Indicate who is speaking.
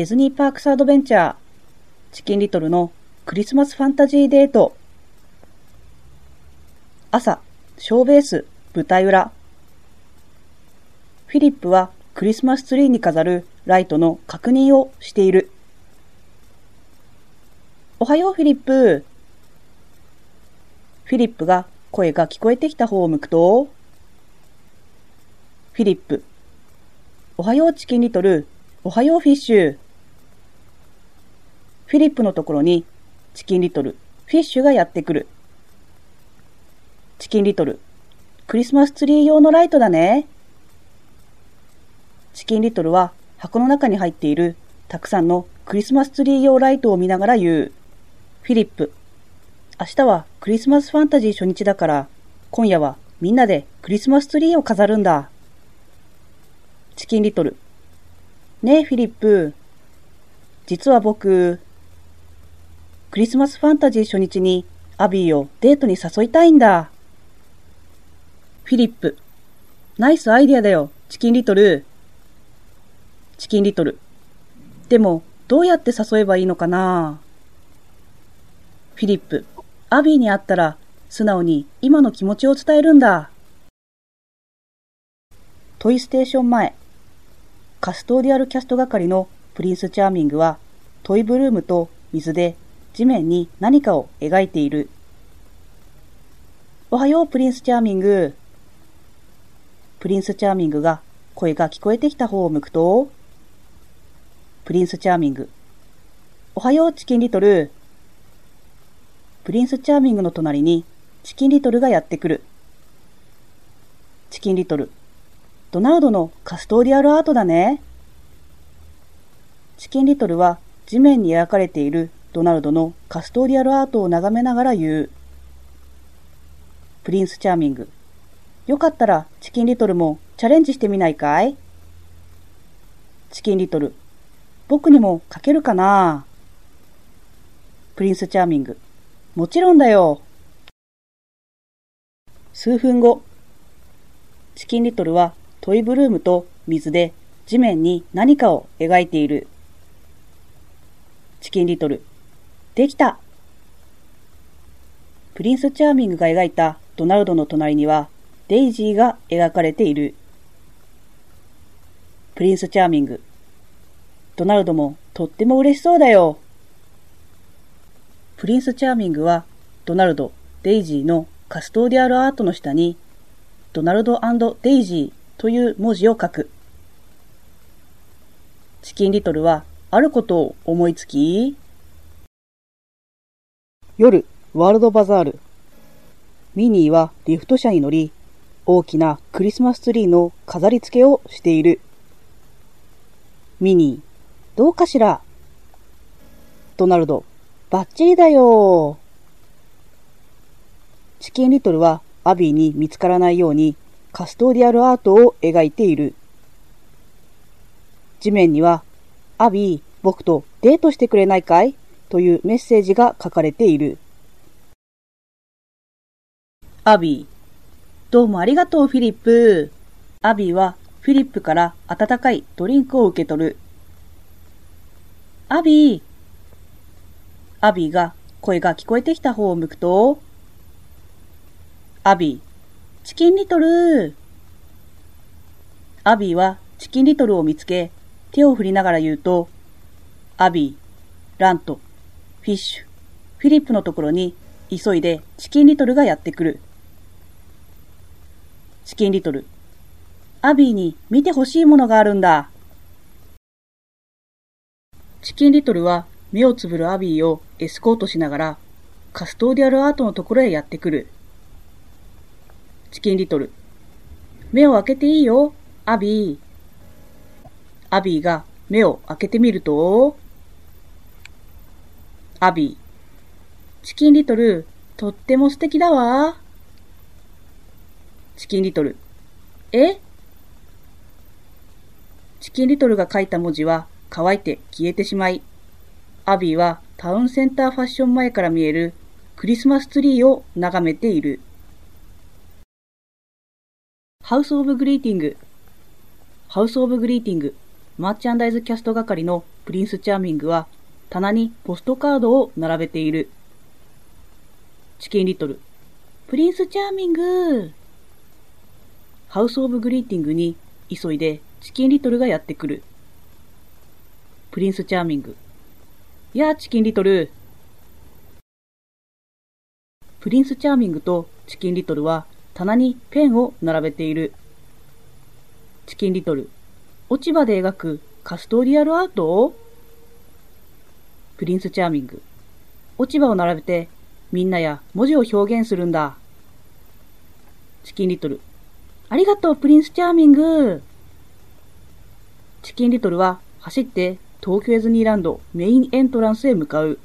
Speaker 1: ディズニーパークスアドベンチャー、チキンリトルのクリスマスファンタジーデート。朝、ショーベース、舞台裏。フィリップはクリスマスツリーに飾るライトの確認をしている。おはようフィリップ。フィリップが声が聞こえてきた方を向くと、フィリップ。おはようチキンリトル。おはようフィッシュ。フィリップのところにチキンリトル、フィッシュがやってくる。チキンリトル、クリスマスツリー用のライトだね。チキンリトルは箱の中に入っているたくさんのクリスマスツリー用ライトを見ながら言う。フィリップ、明日はクリスマスファンタジー初日だから、今夜はみんなでクリスマスツリーを飾るんだ。チキンリトル、ねえフィリップ、実は僕、クリスマスファンタジー初日にアビーをデートに誘いたいんだ。フィリップ。ナイスアイデアだよ、チキンリトル。チキンリトル。でも、どうやって誘えばいいのかなフィリップ。アビーに会ったら、素直に今の気持ちを伝えるんだ。トイステーション前。カストーディアルキャスト係のプリンスチャーミングは、トイブルームと水で地面に何かを描いている。おはよう、プリンスチャーミング。プリンスチャーミングが声が聞こえてきた方を向くと、プリンスチャーミング。おはよう、チキンリトル。プリンスチャーミングの隣にチキンリトルがやってくる。チキンリトル。ドナルドのカストーディアルアートだね。チキンリトルは地面に描かれているドナルドのカストーディアルアートを眺めながら言う。プリンスチャーミング。よかったらチキンリトルもチャレンジしてみないかい？チキンリトル。僕にも書けるかな？プリンスチャーミング。もちろんだよ。数分後。チキンリトルはトイブルームと水で地面に何かを描いている。チキンリトル。できたプリンスチャーミングが描いたドナルドの隣にはデイジーが描かれている。プリンスチャーミング。ドナルドもとっても嬉しそうだよ。プリンスチャーミングはドナルド、デイジーのカストーディアルアートの下にドナルドデイジーという文字を書く。チキンリトルはあることを思いつき、夜、ワールドバザール。ミニーはリフト車に乗り、大きなクリスマスツリーの飾り付けをしている。ミニー、どうかしら？ドナルド、バッチリだよチキンリトルはアビーに見つからないようにカストーディアルアートを描いている。地面には、アビー、僕とデートしてくれないかい？というメッセージが書かれている。アビー、どうもありがとうフィリップ。アビーはフィリップから温かいドリンクを受け取る。アビー。アビーが声が聞こえてきた方を向くと、アビー、チキンリトルアビーはチキンリトルを見つけ、手を振りながら言うと、アビー、ラント、フィッシュ、フィリップのところに急いでチキンリトルがやってくる。チキンリトル、アビーに見てほしいものがあるんだ。チキンリトルは目をつぶるアビーをエスコートしながらカストーディアルアートのところへやってくる。チキンリトル、目を開けていいよ、アビー。アビーが目を開けてみると、アビー。チキンリトル、とっても素敵だわ。チキンリトル。え？チキンリトルが書いた文字は乾いて消えてしまい、アビーはタウンセンターファッション前から見えるクリスマスツリーを眺めている。ハウスオブグリーティング。ハウスオブグリーティング。マーチャンダイズキャスト係のプリンスチャーミングは棚にポストカードを並べている。チキンリトル。プリンスチャーミングハウスオブグリーティングに急いでチキンリトルがやってくる。プリンスチャーミング。やあ、チキンリトル。プリンスチャーミングとチキンリトルは棚にペンを並べている。チキンリトル。落ち葉で描くカストリアルアートをプリンスチャーミング。落ち葉を並べてみんなや文字を表現するんだ。チキンリトル。ありがとう、プリンスチャーミング。チキンリトルは走って東京ディズニーランドメインエントランスへ向かう。